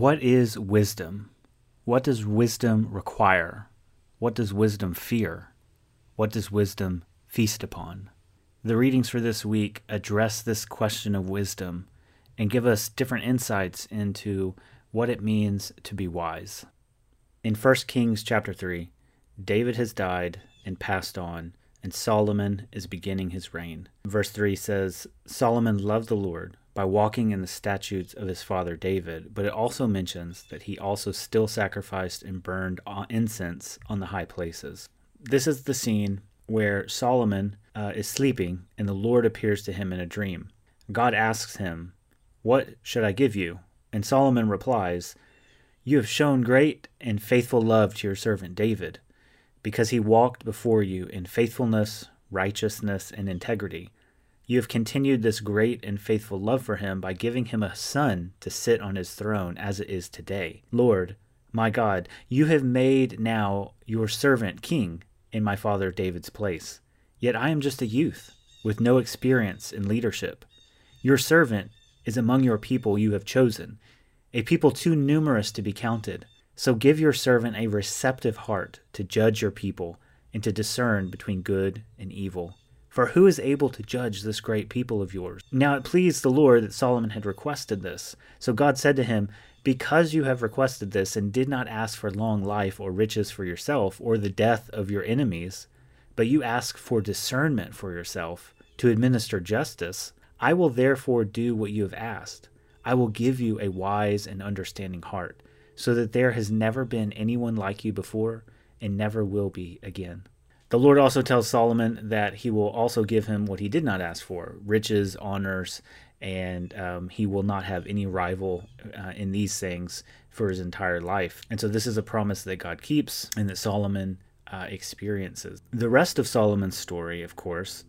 What is wisdom? What does wisdom require? What does wisdom fear? What does wisdom feast upon? The readings for this week address this question of wisdom and give us different insights into what it means to be wise. In 1 Kings chapter 3, David has died and passed on, and Solomon is beginning his reign. Verse 3 says Solomon loved the Lord by walking in the statutes of his father David, but it also mentions that he also still sacrificed and burned incense on the high places. This is the scene where Solomon uh, is sleeping and the Lord appears to him in a dream. God asks him, What should I give you? And Solomon replies, You have shown great and faithful love to your servant David, because he walked before you in faithfulness, righteousness, and integrity you have continued this great and faithful love for him by giving him a son to sit on his throne as it is today. Lord, my God, you have made now your servant king in my father David's place. Yet I am just a youth with no experience in leadership. Your servant is among your people you have chosen, a people too numerous to be counted. So give your servant a receptive heart to judge your people and to discern between good and evil. For who is able to judge this great people of yours? Now it pleased the Lord that Solomon had requested this. So God said to him, Because you have requested this, and did not ask for long life or riches for yourself, or the death of your enemies, but you ask for discernment for yourself, to administer justice, I will therefore do what you have asked. I will give you a wise and understanding heart, so that there has never been anyone like you before, and never will be again. The Lord also tells Solomon that he will also give him what he did not ask for riches, honors, and um, he will not have any rival uh, in these things for his entire life. And so, this is a promise that God keeps and that Solomon uh, experiences. The rest of Solomon's story, of course,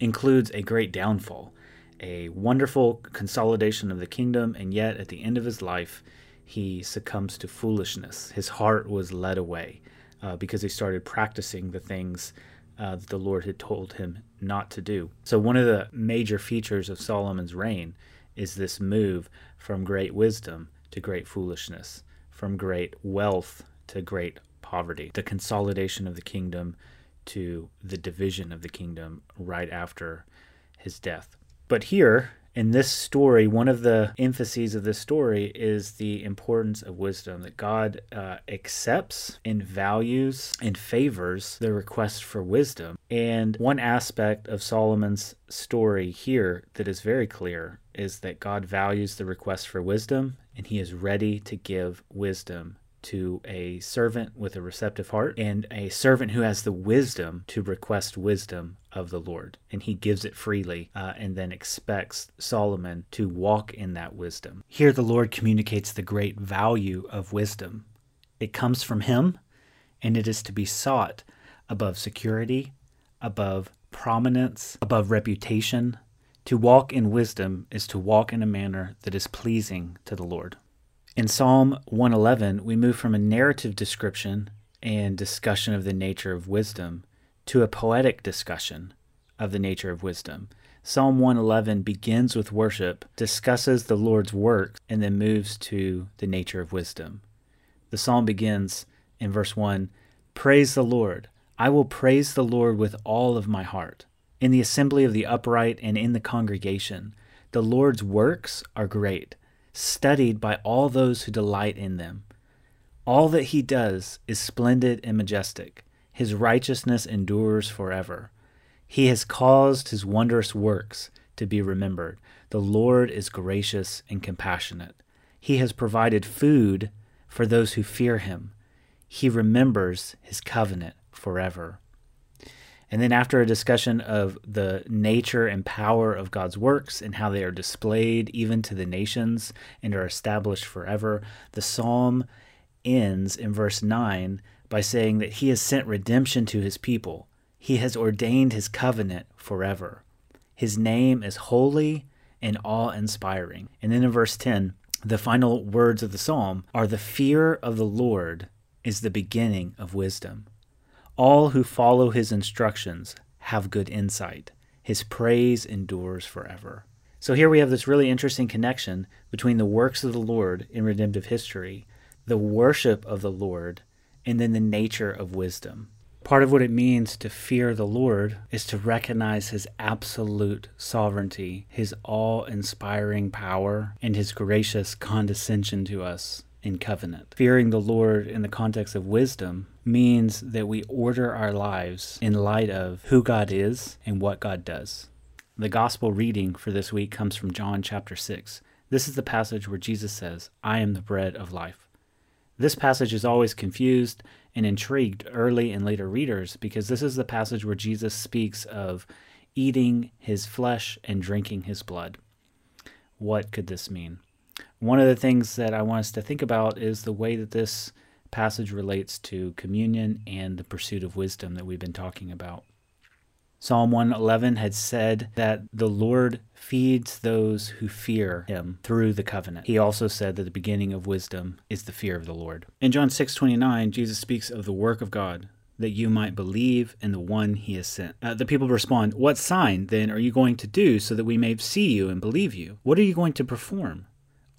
includes a great downfall, a wonderful consolidation of the kingdom, and yet at the end of his life, he succumbs to foolishness. His heart was led away uh, because he started practicing the things uh, that the Lord had told him not to do. So, one of the major features of Solomon's reign is this move from great wisdom to great foolishness, from great wealth to great poverty, the consolidation of the kingdom to the division of the kingdom right after his death. But here, in this story, one of the emphases of this story is the importance of wisdom, that God uh, accepts and values and favors the request for wisdom. And one aspect of Solomon's story here that is very clear is that God values the request for wisdom and he is ready to give wisdom to a servant with a receptive heart and a servant who has the wisdom to request wisdom of the Lord. And he gives it freely uh, and then expects Solomon to walk in that wisdom. Here, the Lord communicates the great value of wisdom. It comes from him and it is to be sought above security, above prominence, above reputation. To walk in wisdom is to walk in a manner that is pleasing to the Lord. In Psalm 111, we move from a narrative description and discussion of the nature of wisdom to a poetic discussion of the nature of wisdom. Psalm 111 begins with worship, discusses the Lord's work, and then moves to the nature of wisdom. The psalm begins in verse 1 Praise the Lord. I will praise the Lord with all of my heart. In the assembly of the upright and in the congregation, the Lord's works are great studied by all those who delight in them. All that he does is splendid and majestic. His righteousness endures forever. He has caused his wondrous works to be remembered. The Lord is gracious and compassionate. He has provided food for those who fear him. He remembers his covenant forever. And then, after a discussion of the nature and power of God's works and how they are displayed even to the nations and are established forever, the psalm ends in verse 9 by saying that He has sent redemption to His people. He has ordained His covenant forever. His name is holy and awe inspiring. And then in verse 10, the final words of the psalm are the fear of the Lord is the beginning of wisdom. All who follow his instructions have good insight. His praise endures forever. So here we have this really interesting connection between the works of the Lord in redemptive history, the worship of the Lord, and then the nature of wisdom. Part of what it means to fear the Lord is to recognize his absolute sovereignty, his awe inspiring power, and his gracious condescension to us in covenant. Fearing the Lord in the context of wisdom means that we order our lives in light of who God is and what God does. The gospel reading for this week comes from John chapter 6. This is the passage where Jesus says, I am the bread of life. This passage is always confused and intrigued early and later readers because this is the passage where Jesus speaks of eating his flesh and drinking his blood. What could this mean? One of the things that I want us to think about is the way that this passage relates to communion and the pursuit of wisdom that we've been talking about. Psalm 111 had said that the Lord feeds those who fear him through the covenant. He also said that the beginning of wisdom is the fear of the Lord. In John 6:29, Jesus speaks of the work of God that you might believe in the one he has sent. Uh, the people respond, What sign then are you going to do so that we may see you and believe you? What are you going to perform?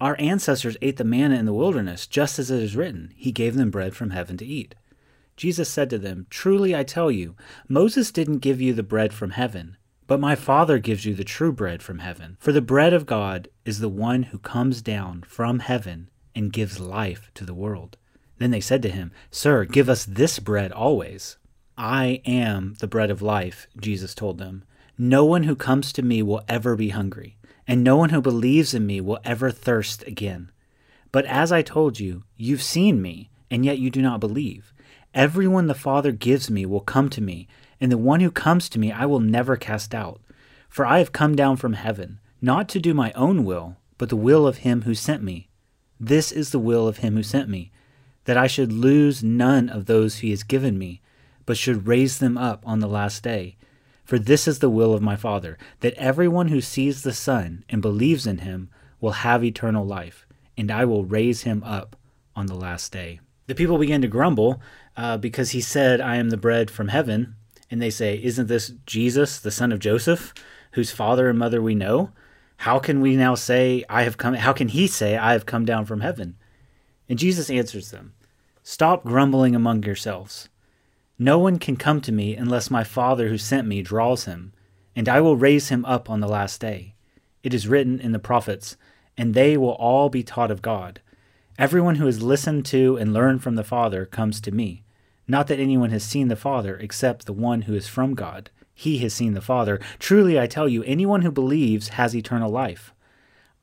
Our ancestors ate the manna in the wilderness, just as it is written, He gave them bread from heaven to eat. Jesus said to them, Truly I tell you, Moses didn't give you the bread from heaven, but my Father gives you the true bread from heaven. For the bread of God is the one who comes down from heaven and gives life to the world. Then they said to him, Sir, give us this bread always. I am the bread of life, Jesus told them. No one who comes to me will ever be hungry, and no one who believes in me will ever thirst again. But as I told you, you've seen me, and yet you do not believe. Everyone the Father gives me will come to me, and the one who comes to me I will never cast out. For I have come down from heaven, not to do my own will, but the will of him who sent me. This is the will of him who sent me, that I should lose none of those he has given me, but should raise them up on the last day. For this is the will of my Father, that everyone who sees the Son and believes in him will have eternal life, and I will raise him up on the last day. The people began to grumble uh, because he said, I am the bread from heaven. And they say, Isn't this Jesus, the son of Joseph, whose father and mother we know? How can we now say, I have come? How can he say, I have come down from heaven? And Jesus answers them, Stop grumbling among yourselves. No one can come to me unless my Father who sent me draws him, and I will raise him up on the last day. It is written in the prophets, and they will all be taught of God. Everyone who has listened to and learned from the Father comes to me. Not that anyone has seen the Father except the one who is from God. He has seen the Father. Truly I tell you, anyone who believes has eternal life.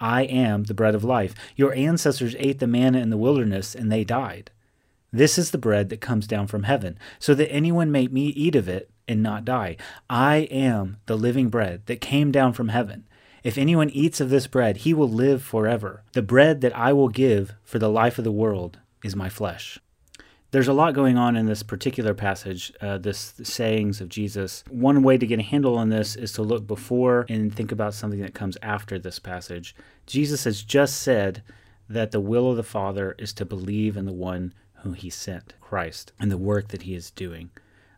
I am the bread of life. Your ancestors ate the manna in the wilderness, and they died. This is the bread that comes down from heaven, so that anyone may eat of it and not die. I am the living bread that came down from heaven. If anyone eats of this bread, he will live forever. The bread that I will give for the life of the world is my flesh. There's a lot going on in this particular passage, uh, this sayings of Jesus. One way to get a handle on this is to look before and think about something that comes after this passage. Jesus has just said that the will of the Father is to believe in the one whom he sent, Christ, and the work that he is doing.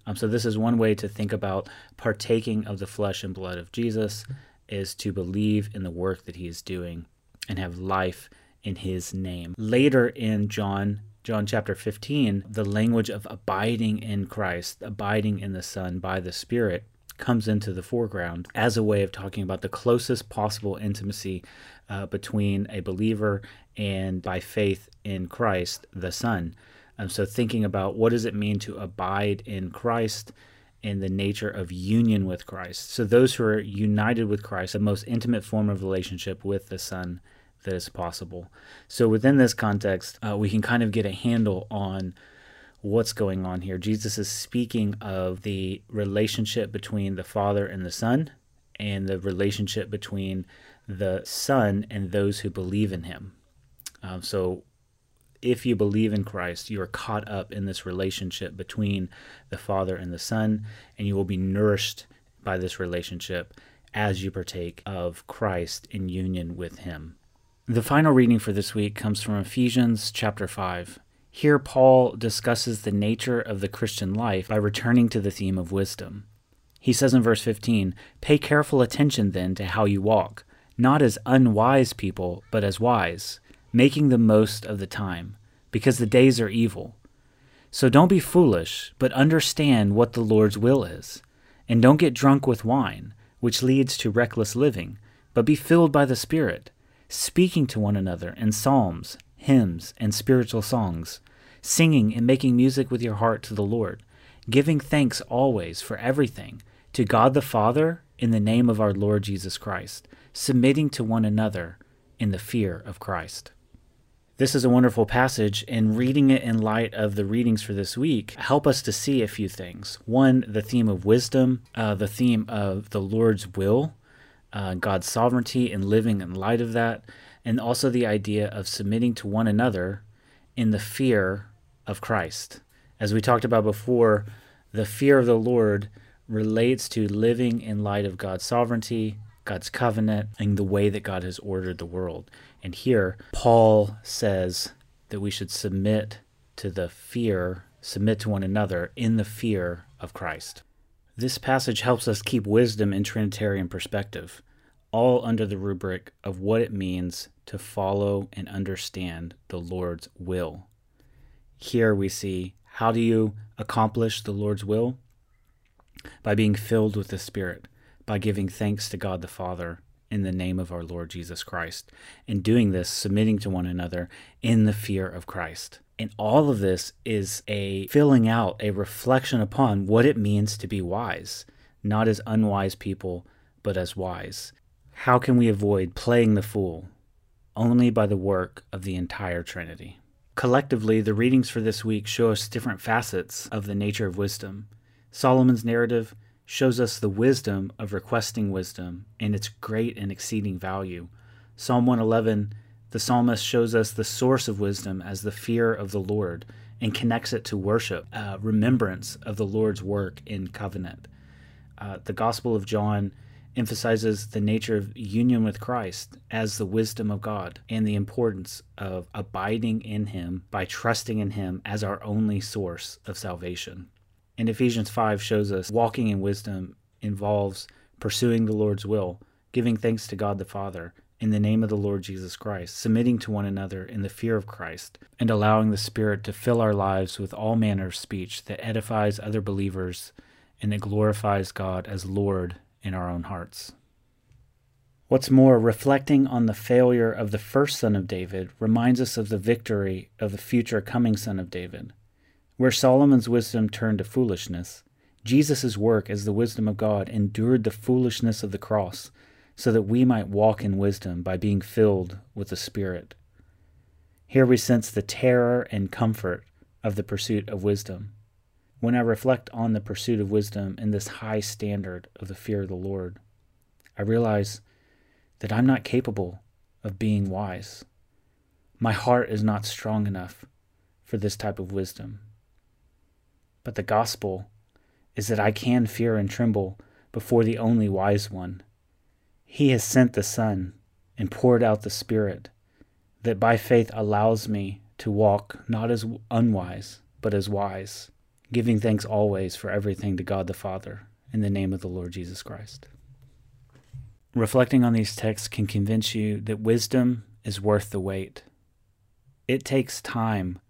Um, so, this is one way to think about partaking of the flesh and blood of Jesus is to believe in the work that he is doing and have life in his name. Later in John, John chapter 15, the language of abiding in Christ, abiding in the Son by the Spirit, comes into the foreground as a way of talking about the closest possible intimacy uh, between a believer and by faith in Christ, the Son. Um, so, thinking about what does it mean to abide in Christ in the nature of union with Christ. So those who are united with Christ, the most intimate form of relationship with the Son that is possible. So within this context, uh, we can kind of get a handle on what's going on here. Jesus is speaking of the relationship between the Father and the Son, and the relationship between the Son and those who believe in Him. Um, so if you believe in Christ, you are caught up in this relationship between the Father and the Son, and you will be nourished by this relationship as you partake of Christ in union with Him. The final reading for this week comes from Ephesians chapter 5. Here, Paul discusses the nature of the Christian life by returning to the theme of wisdom. He says in verse 15, Pay careful attention then to how you walk, not as unwise people, but as wise, making the most of the time, because the days are evil. So don't be foolish, but understand what the Lord's will is. And don't get drunk with wine, which leads to reckless living, but be filled by the Spirit, speaking to one another in psalms, hymns, and spiritual songs, singing and making music with your heart to the Lord, giving thanks always for everything to God the Father in the name of our Lord Jesus Christ, submitting to one another in the fear of Christ. This is a wonderful passage, and reading it in light of the readings for this week help us to see a few things. One, the theme of wisdom, uh, the theme of the Lord's will, uh, God's sovereignty, and living in light of that, and also the idea of submitting to one another in the fear of Christ. As we talked about before, the fear of the Lord relates to living in light of God's sovereignty, God's covenant, and the way that God has ordered the world. And here, Paul says that we should submit to the fear, submit to one another in the fear of Christ. This passage helps us keep wisdom in Trinitarian perspective, all under the rubric of what it means to follow and understand the Lord's will. Here we see how do you accomplish the Lord's will? By being filled with the Spirit, by giving thanks to God the Father in the name of our Lord Jesus Christ, and doing this, submitting to one another in the fear of Christ. And all of this is a filling out, a reflection upon what it means to be wise, not as unwise people, but as wise. How can we avoid playing the fool? Only by the work of the entire Trinity. Collectively, the readings for this week show us different facets of the nature of wisdom. Solomon's narrative shows us the wisdom of requesting wisdom and its great and exceeding value. Psalm 111, the psalmist shows us the source of wisdom as the fear of the Lord and connects it to worship, uh, remembrance of the Lord's work in covenant. Uh, the Gospel of John emphasizes the nature of union with Christ as the wisdom of God and the importance of abiding in Him by trusting in Him as our only source of salvation. And Ephesians 5 shows us walking in wisdom involves pursuing the Lord's will, giving thanks to God the Father in the name of the Lord Jesus Christ, submitting to one another in the fear of Christ, and allowing the Spirit to fill our lives with all manner of speech that edifies other believers and that glorifies God as Lord in our own hearts. What's more, reflecting on the failure of the first son of David reminds us of the victory of the future coming son of David. Where Solomon's wisdom turned to foolishness, Jesus' work as the wisdom of God endured the foolishness of the cross so that we might walk in wisdom by being filled with the Spirit. Here we sense the terror and comfort of the pursuit of wisdom. When I reflect on the pursuit of wisdom and this high standard of the fear of the Lord, I realize that I'm not capable of being wise. My heart is not strong enough for this type of wisdom. But the gospel is that I can fear and tremble before the only wise one. He has sent the Son and poured out the Spirit that by faith allows me to walk not as unwise, but as wise, giving thanks always for everything to God the Father in the name of the Lord Jesus Christ. Reflecting on these texts can convince you that wisdom is worth the wait. It takes time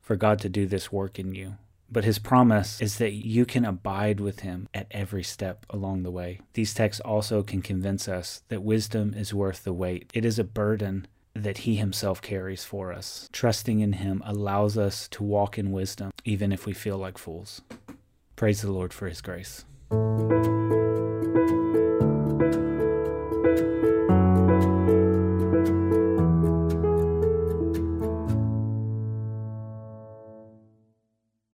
for God to do this work in you. But his promise is that you can abide with him at every step along the way. These texts also can convince us that wisdom is worth the weight. It is a burden that he himself carries for us. Trusting in him allows us to walk in wisdom, even if we feel like fools. Praise the Lord for his grace.